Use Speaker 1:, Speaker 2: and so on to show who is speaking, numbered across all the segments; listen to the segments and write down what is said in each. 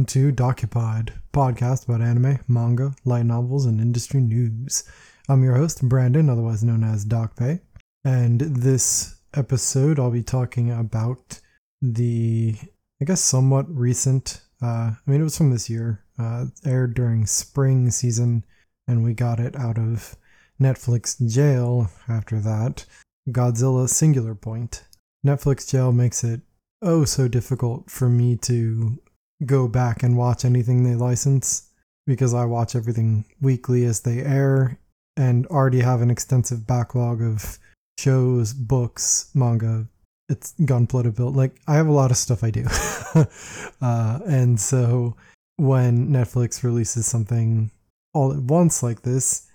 Speaker 1: welcome to Docupod, podcast about anime, manga, light novels, and industry news. I'm your host, Brandon, otherwise known as Dokupe, and this episode I'll be talking about the, I guess, somewhat recent. Uh, I mean, it was from this year. Uh, aired during spring season, and we got it out of Netflix jail after that. Godzilla Singular Point. Netflix jail makes it oh so difficult for me to go back and watch anything they license because I watch everything weekly as they air and already have an extensive backlog of shows, books, manga. It's Gunpla built. Like I have a lot of stuff I do, uh, and so when Netflix releases something all at once like this,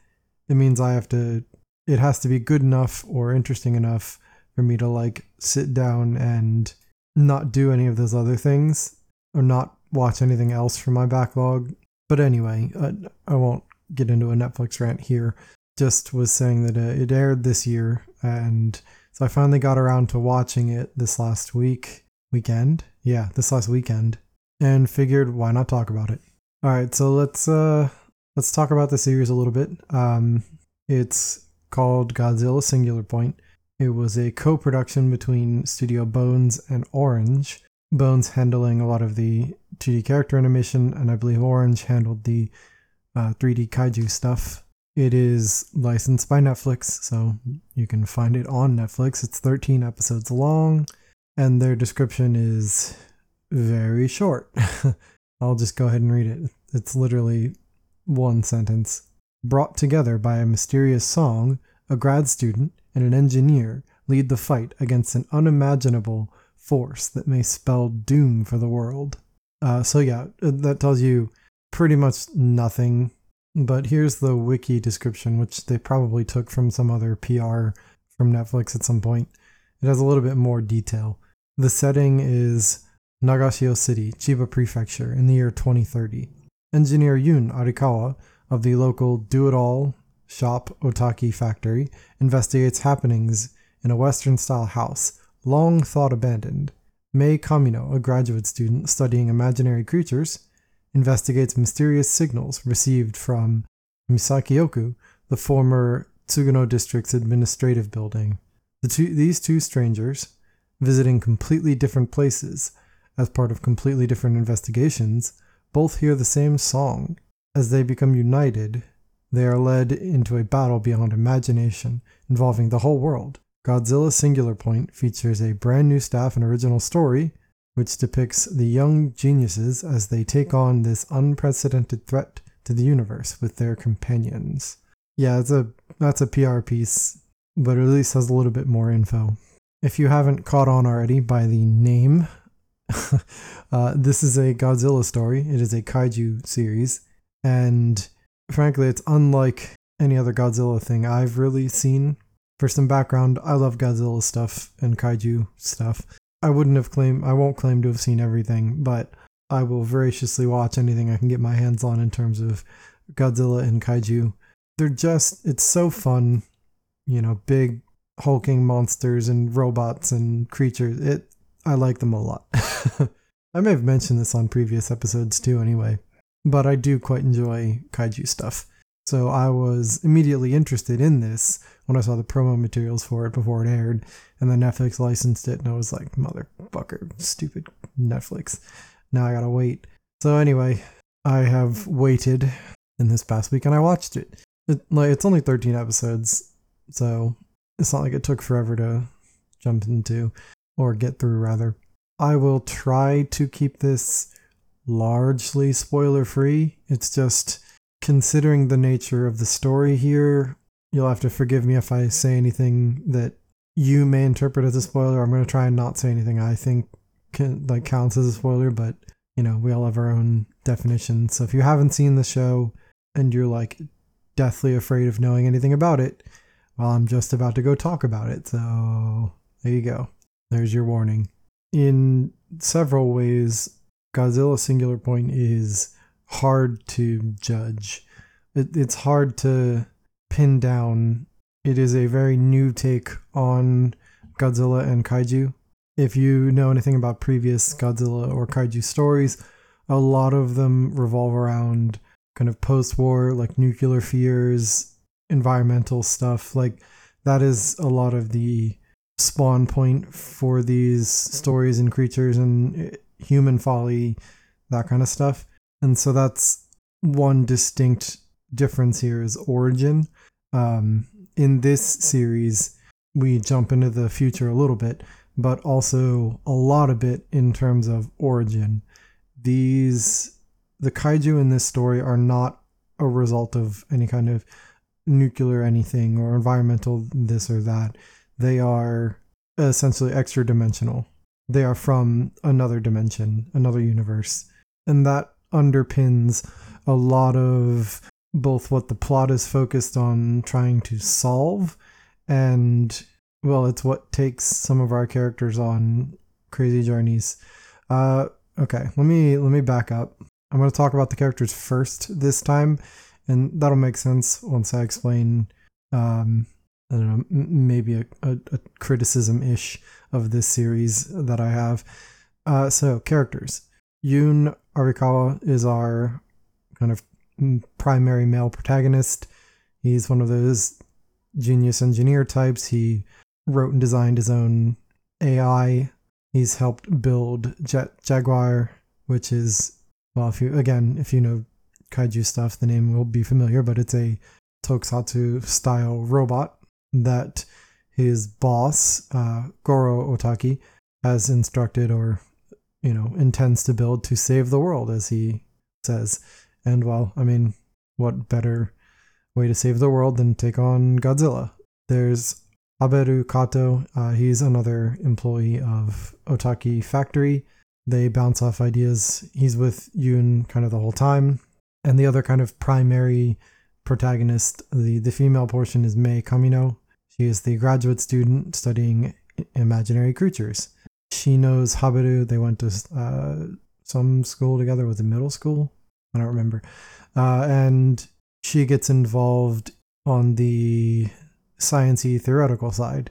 Speaker 1: it means I have to. It has to be good enough or interesting enough for me to like sit down and not do any of those other things or not watch anything else from my backlog. But anyway, I, I won't get into a Netflix rant here. Just was saying that uh, it aired this year, and so I finally got around to watching it this last week weekend. Yeah, this last weekend, and figured why not talk about it. All right, so let's uh let's talk about the series a little bit. Um, it's called Godzilla Singular Point. It was a co-production between Studio Bones and Orange. Bones handling a lot of the 2D character animation, and I believe Orange handled the uh, 3D kaiju stuff. It is licensed by Netflix, so you can find it on Netflix. It's 13 episodes long, and their description is very short. I'll just go ahead and read it. It's literally one sentence. Brought together by a mysterious song, a grad student, and an engineer lead the fight against an unimaginable force that may spell doom for the world. Uh, so, yeah, uh, that tells you pretty much nothing. But here's the wiki description, which they probably took from some other PR from Netflix at some point. It has a little bit more detail. The setting is Nagashio City, Chiba Prefecture, in the year 2030. Engineer Yun Arikawa of the local Do It All shop Otaki factory investigates happenings in a Western style house, long thought abandoned. Mei Kamino, a graduate student studying imaginary creatures, investigates mysterious signals received from Misakioku, the former Tsuguno district's administrative building. The two, these two strangers, visiting completely different places as part of completely different investigations, both hear the same song. As they become united, they are led into a battle beyond imagination, involving the whole world. Godzilla Singular Point features a brand new staff and original story, which depicts the young geniuses as they take on this unprecedented threat to the universe with their companions. Yeah, it's a that's a PR piece, but it at least has a little bit more info. If you haven't caught on already by the name, uh, this is a Godzilla story. It is a kaiju series, and frankly, it's unlike any other Godzilla thing I've really seen. For some background, I love Godzilla stuff and kaiju stuff. I wouldn't have claimed, I won't claim to have seen everything, but I will voraciously watch anything I can get my hands on in terms of Godzilla and kaiju. They're just, it's so fun, you know, big hulking monsters and robots and creatures. It, I like them a lot. I may have mentioned this on previous episodes too, anyway but I do quite enjoy kaiju stuff. So I was immediately interested in this when I saw the promo materials for it before it aired, and then Netflix licensed it, and I was like, motherfucker, stupid Netflix. Now I gotta wait. So anyway, I have waited in this past week, and I watched it. it like it's only 13 episodes, so it's not like it took forever to jump into or get through rather. I will try to keep this largely spoiler free. It's just considering the nature of the story here, you'll have to forgive me if I say anything that you may interpret as a spoiler. I'm going to try and not say anything I think can, like counts as a spoiler, but you know, we all have our own definitions. So if you haven't seen the show and you're like deathly afraid of knowing anything about it, well, I'm just about to go talk about it. So there you go. There's your warning. In several ways, Godzilla Singular Point is hard to judge. It, it's hard to pin down. It is a very new take on Godzilla and kaiju. If you know anything about previous Godzilla or kaiju stories, a lot of them revolve around kind of post-war like nuclear fears, environmental stuff. Like that is a lot of the spawn point for these stories and creatures and eh, human folly, that kind of stuff. And so that's one distinct difference here is origin. Um, in this series, we jump into the future a little bit, but also a lot of it in terms of origin. These the kaiju in this story are not a result of any kind of nuclear anything or environmental this or that. They are essentially extra dimensional. They are from another dimension, another universe. And that underpins a lot of both what the plot is focused on trying to solve and well it's what takes some of our characters on crazy journeys. Uh okay let me let me back up. I'm going to talk about the characters first this time and that'll make sense once i explain um i don't know maybe a, a, a criticism-ish of this series that i have. Uh so characters. Yun arikawa is our kind of primary male protagonist. He's one of those genius engineer types. He wrote and designed his own AI. He's helped build Jet Jaguar, which is well, if you again, if you know kaiju stuff, the name will be familiar, but it's a tokusatsu style robot that his boss, uh, Goro Otaki, has instructed or you know intends to build to save the world, as he says. And well, I mean, what better way to save the world than take on Godzilla? There's Haberu Kato. Uh, he's another employee of Otaki Factory. They bounce off ideas. He's with Yun kind of the whole time. And the other kind of primary protagonist, the, the female portion, is Mei Kamino. She is the graduate student studying imaginary creatures. She knows Haberu. They went to uh, some school together. Was it middle school? I don't remember. Uh, and she gets involved on the sciency theoretical side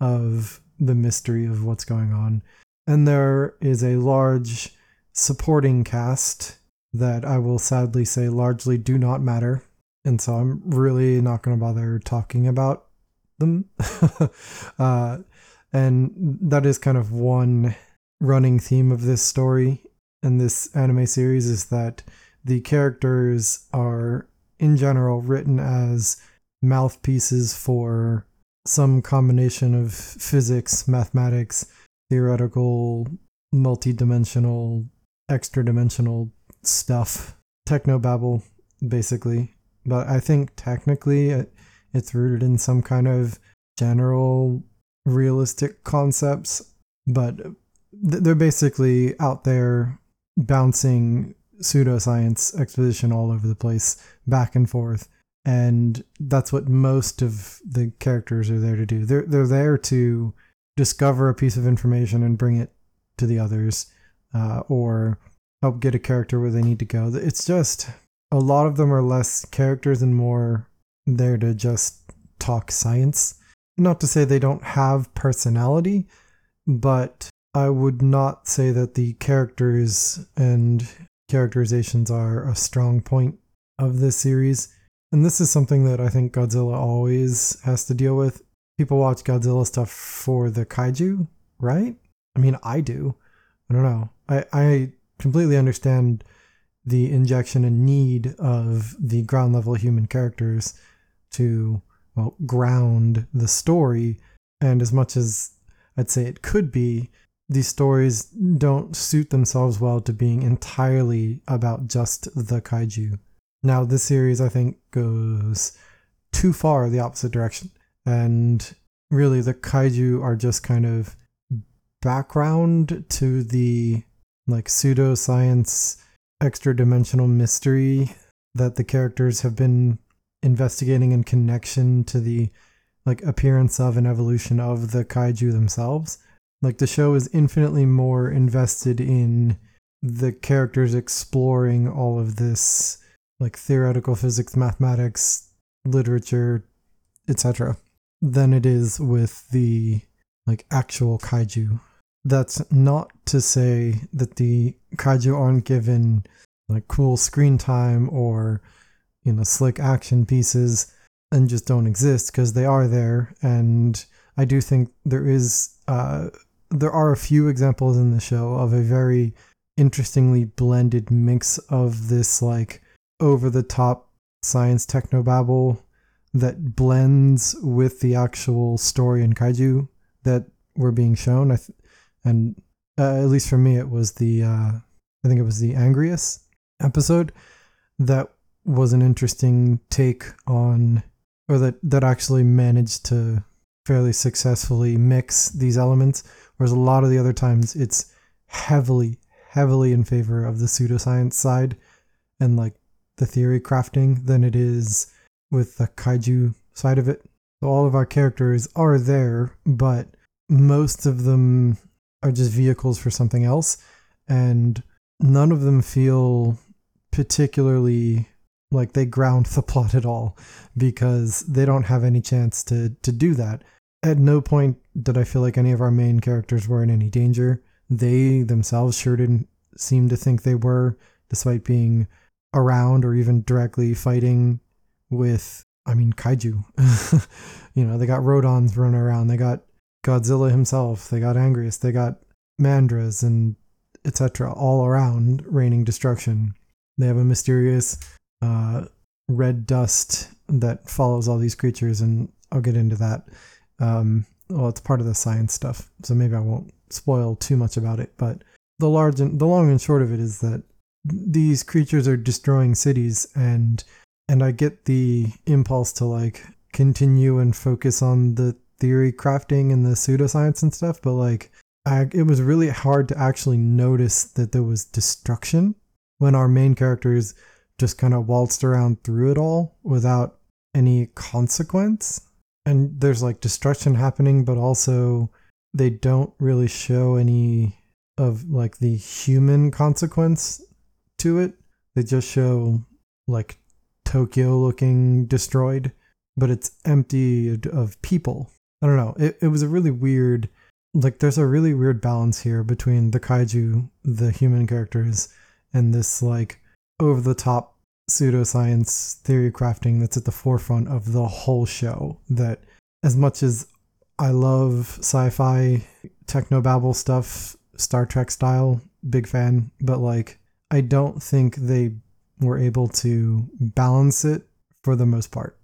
Speaker 1: of the mystery of what's going on. And there is a large supporting cast that I will sadly say largely do not matter. And so I'm really not going to bother talking about them. uh, and that is kind of one running theme of this story and this anime series is that the characters are in general written as mouthpieces for some combination of physics, mathematics, theoretical, multi-dimensional, extra-dimensional stuff, technobabble basically. But I think technically it, it's rooted in some kind of general realistic concepts, but they're basically out there bouncing pseudoscience exposition all over the place, back and forth. And that's what most of the characters are there to do. They're they're there to discover a piece of information and bring it to the others, uh, or help get a character where they need to go. It's just a lot of them are less characters and more there to just talk science. Not to say they don't have personality, but I would not say that the characters and characterizations are a strong point of this series. And this is something that I think Godzilla always has to deal with. People watch Godzilla stuff for the kaiju, right? I mean, I do. I don't know. I, I completely understand the injection and need of the ground level human characters to well ground the story and as much as I'd say it could be these stories don't suit themselves well to being entirely about just the kaiju. Now, this series, I think, goes too far the opposite direction. And really, the kaiju are just kind of background to the like pseudoscience, extra dimensional mystery that the characters have been investigating in connection to the like appearance of and evolution of the kaiju themselves like the show is infinitely more invested in the characters exploring all of this like theoretical physics, mathematics, literature, etc. than it is with the like actual kaiju. that's not to say that the kaiju aren't given like cool screen time or you know slick action pieces and just don't exist because they are there. And i do think there is uh, there are a few examples in the show of a very interestingly blended mix of this like over the top science technobabble that blends with the actual story and kaiju that were being shown. I th- and uh, at least for me it was the uh, i think it was the Anguirus episode that was an interesting take on or that that actually managed to fairly successfully mix these elements whereas a lot of the other times it's heavily heavily in favor of the pseudoscience side and like the theory crafting than it is with the kaiju side of it. So all of our characters are there but most of them are just vehicles for something else and none of them feel particularly like they ground the plot at all because they don't have any chance to to do that. At no point did I feel like any of our main characters were in any danger. They themselves sure didn't seem to think they were, despite being around or even directly fighting with, I mean, kaiju. you know, they got Rodans running around, they got Godzilla himself, they got Anguirus, they got Mandas, and etc. all around raining destruction. They have a mysterious uh, red dust that follows all these creatures, and I'll get into that. Um, well, it's part of the science stuff, so maybe I won't spoil too much about it. But the large and the long and short of it is that these creatures are destroying cities, and and I get the impulse to like continue and focus on the theory crafting and the pseudoscience and stuff, but like I, it was really hard to actually notice that there was destruction when our main characters just kind of waltzed around through it all without any consequence. And there's like destruction happening, but also they don't really show any of like the human consequence to it. They just show like Tokyo looking destroyed, but it's empty of people. I don't know. It, it was a really weird, like, there's a really weird balance here between the kaiju, the human characters, and this like over the top pseudoscience theory crafting that's at the forefront of the whole show. That as much as I love sci-fi technobabble stuff, Star Trek style, big fan, but like I don't think they were able to balance it for the most part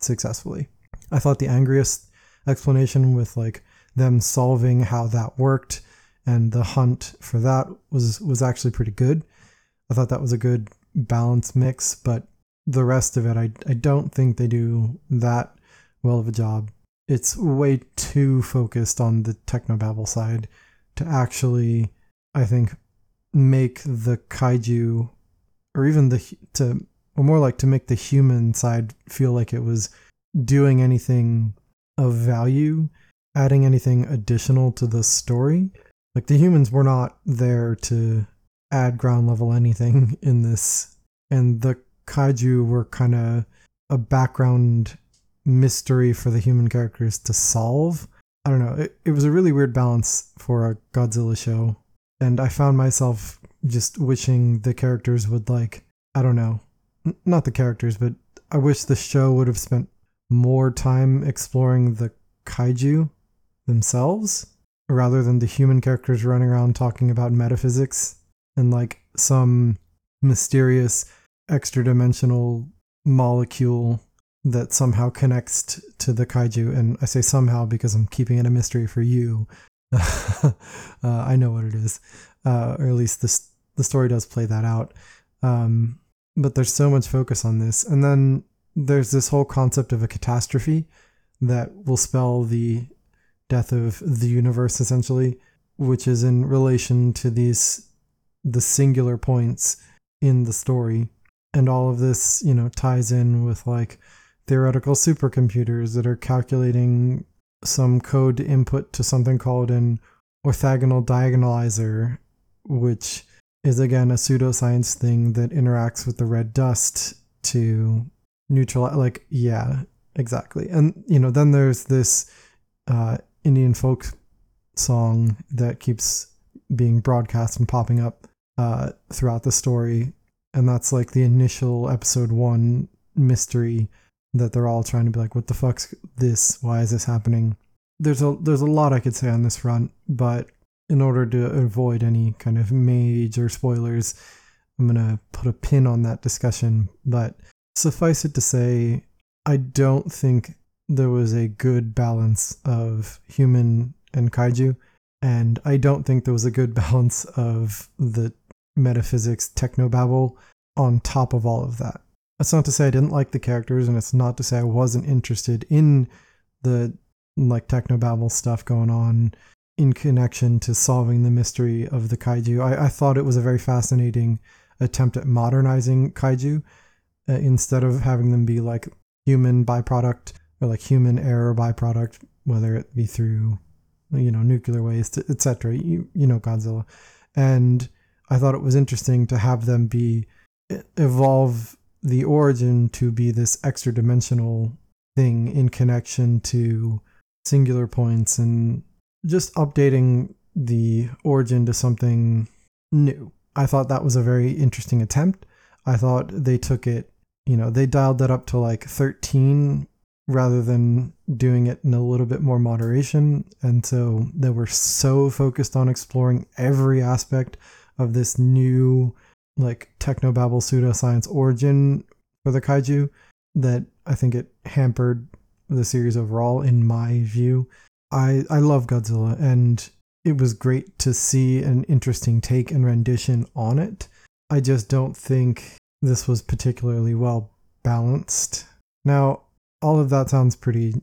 Speaker 1: successfully. I thought the Anguirus explanation with like them solving how that worked and the hunt for that was was actually pretty good. I thought that was a good balance mix, but the rest of it, I, I don't think they do that well of a job. It's way too focused on the technobabble side to actually, I think, make the kaiju or even the to or more like to make the human side feel like it was doing anything of value, adding anything additional to the story. Like the humans were not there to add ground level anything in this. And the kaiju were kind of a background mystery for the human characters to solve. I don't know. It, it was a really weird balance for a Godzilla show. And I found myself just wishing the characters would, like, I don't know, N- not the characters, but I wish the show would have spent more time exploring the kaiju themselves rather than the human characters running around talking about metaphysics and like some mysterious extra dimensional molecule that somehow connects t- to the kaiju. And I say somehow because I'm keeping it a mystery for you. uh, I know what it is, uh, or at least this the story does play that out. Um, but there's so much focus on this, and then there's this whole concept of a catastrophe that will spell the death of the universe, essentially, which is in relation to these the singular points in the story. And all of this, you know, ties in with like theoretical supercomputers that are calculating some code input to something called an orthogonal diagonalizer, which is again a pseudoscience thing that interacts with the red dust to neutralize. Like, yeah, exactly. And you know, then there's this uh, Indian folk song that keeps being broadcast and popping up uh, throughout the story, and that's like the initial episode one mystery that they're all trying to be like, "What the fuck's this? Why is this happening?" There's a there's a lot I could say on this front, but in order to avoid any kind of major spoilers, I'm gonna put a pin on that discussion. But suffice it to say, I don't think there was a good balance of human and kaiju, and I don't think there was a good balance of the metaphysics technobabble on top of all of that. That's not to say I didn't like the characters, and it's not to say I wasn't interested in the like technobabble stuff going on in connection to solving the mystery of the kaiju. I, I thought it was a very fascinating attempt at modernizing kaiju uh, instead of having them be like human byproduct or like human error byproduct, whether it be through you know nuclear waste, etc. You you know Godzilla, and I thought it was interesting to have them be evolve the origin to be this extra dimensional thing in connection to singular points and just updating the origin to something new. I thought that was a very interesting attempt. I thought they took it, you know, they dialed that up to like 13 rather than doing it in a little bit more moderation. And so they were so focused on exploring every aspect of this new, like, technobabble pseudoscience origin for the kaiju that I think it hampered the series overall, in my view. I, I love Godzilla, and it was great to see an interesting take and rendition on it. I just don't think this was particularly well balanced. Now, all of that sounds pretty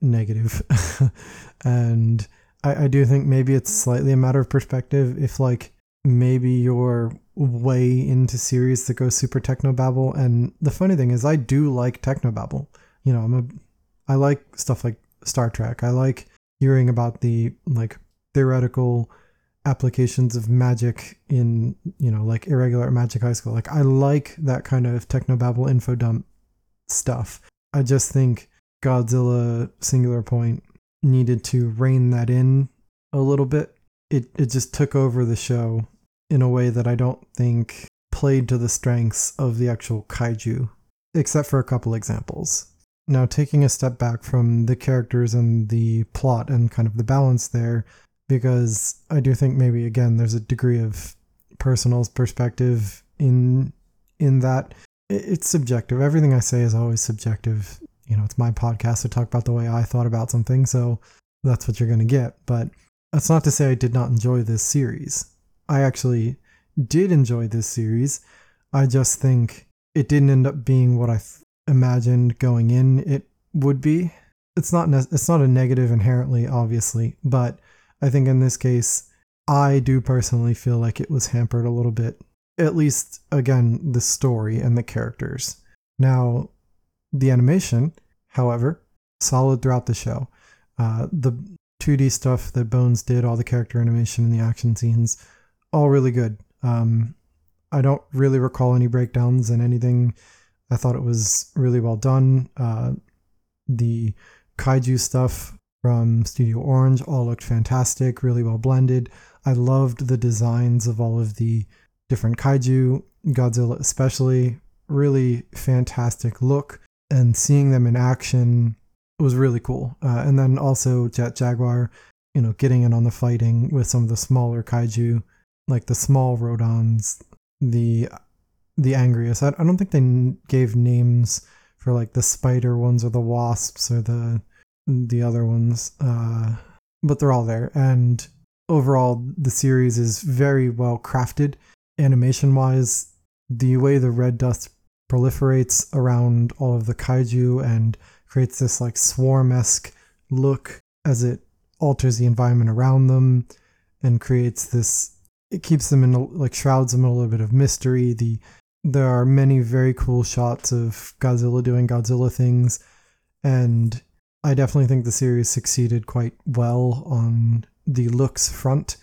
Speaker 1: negative. and I, I do think maybe it's slightly a matter of perspective. If, like, maybe you're way into series that go super technobabble. And the funny thing is, I do like technobabble. You know, I'm a, I like stuff like Star Trek. I like hearing about the like theoretical applications of magic in you know like irregular magic high school like i like that kind of technobabble info dump stuff i just think godzilla singular point needed to rein that in a little bit it it just took over the show in a way that i don't think played to the strengths of the actual kaiju except for a couple examples now, taking a step back from the characters and the plot and kind of the balance there, because I do think maybe again there's a degree of personal perspective in in that it's subjective. Everything I say is always subjective. You know, it's my podcast to talk about the way I thought about something, so that's what you're going to get. But that's not to say I did not enjoy this series. I actually did enjoy this series. I just think it didn't end up being what I th- imagined going in it would be. It's not ne- it's not a negative inherently, obviously, but I think in this case, I do personally feel like it was hampered a little bit. At least, again, the story and the characters. Now, the animation, however, solid throughout the show. Uh, the 2D stuff that Bones did, all the character animation and the action scenes, all really good. Um, I don't really recall any breakdowns and anything I thought it was really well done. Uh, the kaiju stuff from Studio Orange all looked fantastic, really well blended. I loved the designs of all of the different kaiju, Godzilla especially. Really fantastic look, and seeing them in action was really cool. Uh, and then also Jet Jaguar, you know, getting in on the fighting with some of the smaller kaiju, like the small Rodans, the the Anguirus. I, I don't think they gave names for like the spider ones or the wasps or the the other ones, uh, but they're all there. And overall, the series is very well crafted, animation wise. The way the red dust proliferates around all of the kaiju and creates this like swarm esque look as it alters the environment around them and creates this it keeps them in like shrouds them in a little bit of mystery the there are many very cool shots of Godzilla doing Godzilla things, and I definitely think the series succeeded quite well on the looks front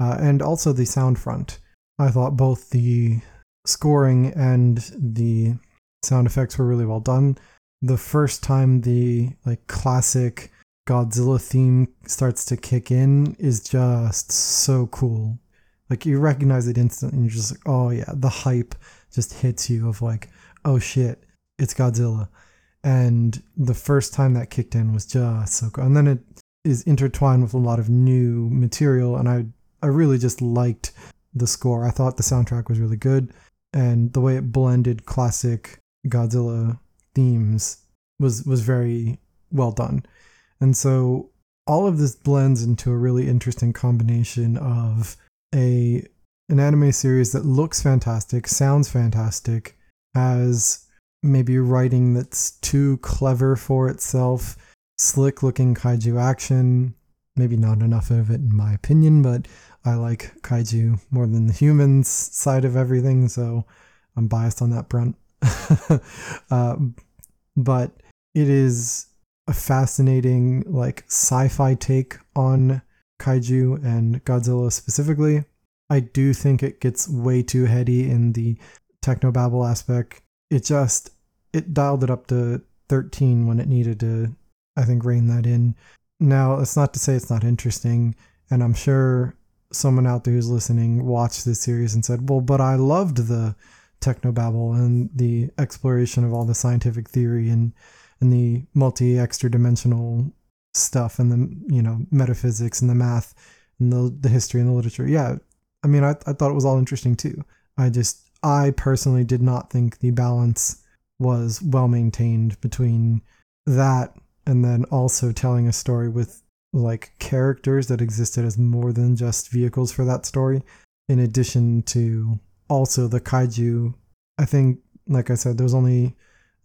Speaker 1: uh, and also the sound front. I thought both the scoring and the sound effects were really well done. The first time the like classic Godzilla theme starts to kick in is just so cool. Like you recognize it instantly and you're just like, oh yeah, the hype just hits you of like, oh shit, it's Godzilla. And the first time that kicked in was just so cool. And then it is intertwined with a lot of new material and I I really just liked the score. I thought the soundtrack was really good and the way it blended classic Godzilla themes was was very well done. And so all of this blends into a really interesting combination of a an anime series that looks fantastic, sounds fantastic, has maybe writing that's too clever for itself, slick looking kaiju action, maybe not enough of it in my opinion, but I like kaiju more than the humans side of everything, so I'm biased on that front. uh, but it is a fascinating like sci-fi take on kaiju and Godzilla specifically. I do think it gets way too heady in the technobabble aspect. It just it dialed it up to 13 when it needed to I think rein that in. Now, it's not to say it's not interesting, and I'm sure someone out there who's listening watched this series and said, "Well, but I loved the technobabble and the exploration of all the scientific theory and and the multi extra dimensional stuff and the you know metaphysics and the math and the the history and the literature. Yeah, I mean, I I thought it was all interesting too. I just I personally did not think the balance was well maintained between that and then also telling a story with like characters that existed as more than just vehicles for that story in addition to also the kaiju i think like i said there's only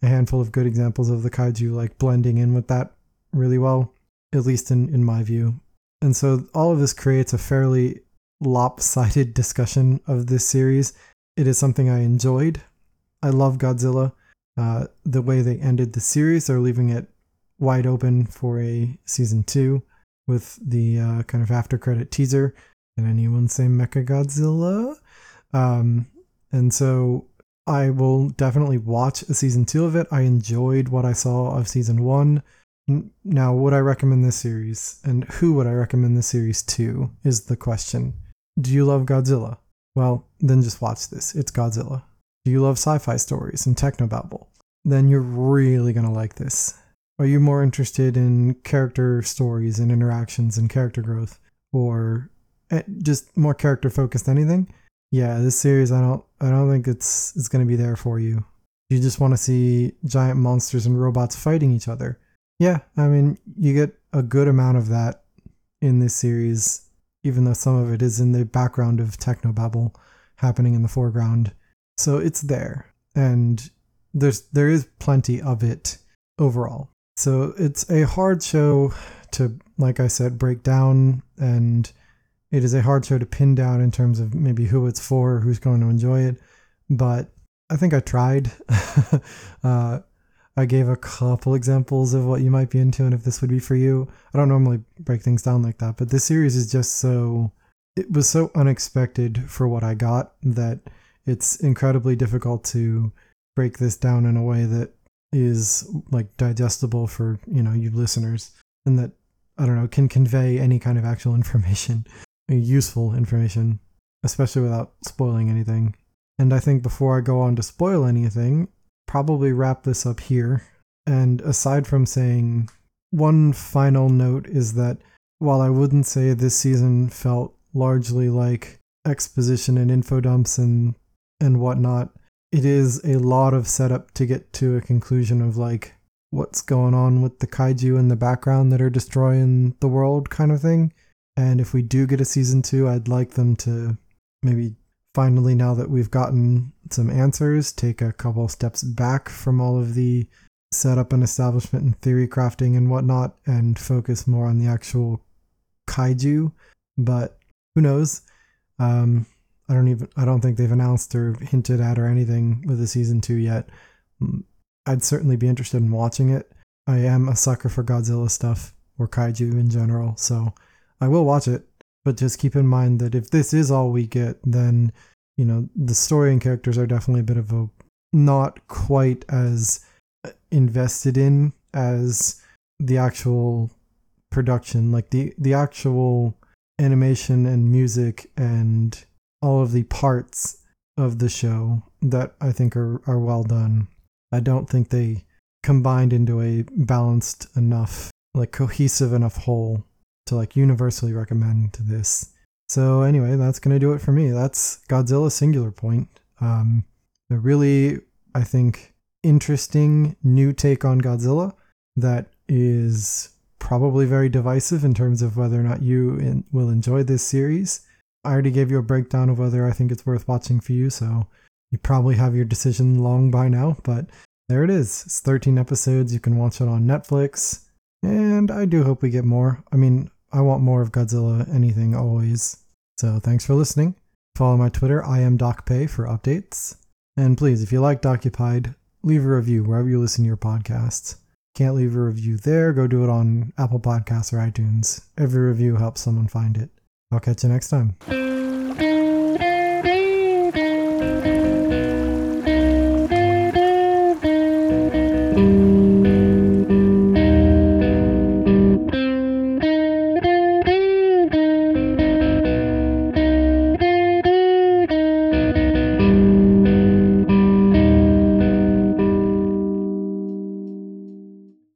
Speaker 1: a handful of good examples of the kaiju like blending in with that really well at least in in my view and so all of this creates a fairly lopsided discussion of this series it is something i enjoyed i love godzilla uh, the way they ended the series they're leaving it wide open for a season two with the uh, kind of after credit teaser. Can anyone say Mecha Godzilla? Um, and so I will definitely watch a season two of it. I enjoyed what I saw of season one. Now, would I recommend this series? And who would I recommend this series to? Is the question. Do you love Godzilla? Well, then just watch this. It's Godzilla. Do you love sci fi stories and technobabble? Then you're really going to like this. Are you more interested in character stories and interactions and character growth, or eh, just more character focused anything? Yeah, this series I don't I don't think it's it's gonna be there for you. You just want to see giant monsters and robots fighting each other. Yeah, I mean you get a good amount of that in this series, even though some of it is in the background of technobabble happening in the foreground. So it's there, and there's there is plenty of it overall. So it's a hard show to, like I said, break down, and it is a hard show to pin down in terms of maybe who it's for, who's going to enjoy it. But I think I tried. uh, I gave a couple examples of what you might be into and if this would be for you. I don't normally break things down like that, but this series is just so it was so unexpected for what I got that it's incredibly difficult to break this down in a way that is like digestible for you know you listeners and that i don't know can convey any kind of actual information useful information especially without spoiling anything and i think before i go on to spoil anything probably wrap this up here and aside from saying one final note is that while i wouldn't say this season felt largely like exposition and info dumps and and whatnot it is a lot of setup to get to a conclusion of like what's going on with the kaiju in the background that are destroying the world kind of thing. And if we do get a season two, I'd like them to maybe finally, now that we've gotten some answers, take a couple steps back from all of the setup and establishment and theory crafting and whatnot and focus more on the actual kaiju. But who knows? Um, I don't even I don't think they've announced or hinted at or anything with the season two yet. Mm, I'd certainly be interested in watching it. I am a sucker for Godzilla stuff or kaiju in general, so I will watch it. But just keep in mind that if this is all we get, then you know the story and characters are definitely a bit of a not quite as uh, invested in as the actual production, like the the actual animation and music and all of the parts of the show that I think are, are well done. I don't think they combined into a balanced enough, like cohesive enough whole to like universally recommend this. So anyway, that's gonna do it for me. That's Godzilla Singular Point. Um, a really, I think, interesting new take on Godzilla that is probably very divisive in terms of whether or not you in, will enjoy this series. I already gave you a breakdown of whether I think it's worth watching for you, so you probably have your decision long by now, but there it is. It's 13 episodes. You can watch it on Netflix. And I do hope we get more. I mean, I want more of Godzilla anything always. So thanks for listening. Follow my Twitter, I am Dokupe for updates. And please, if you like Dokupied, leave a review wherever you listen to your podcasts. Can't leave a review there, go do it on Apple Podcasts or iTunes. Every review helps someone find it. I'll catch you next time.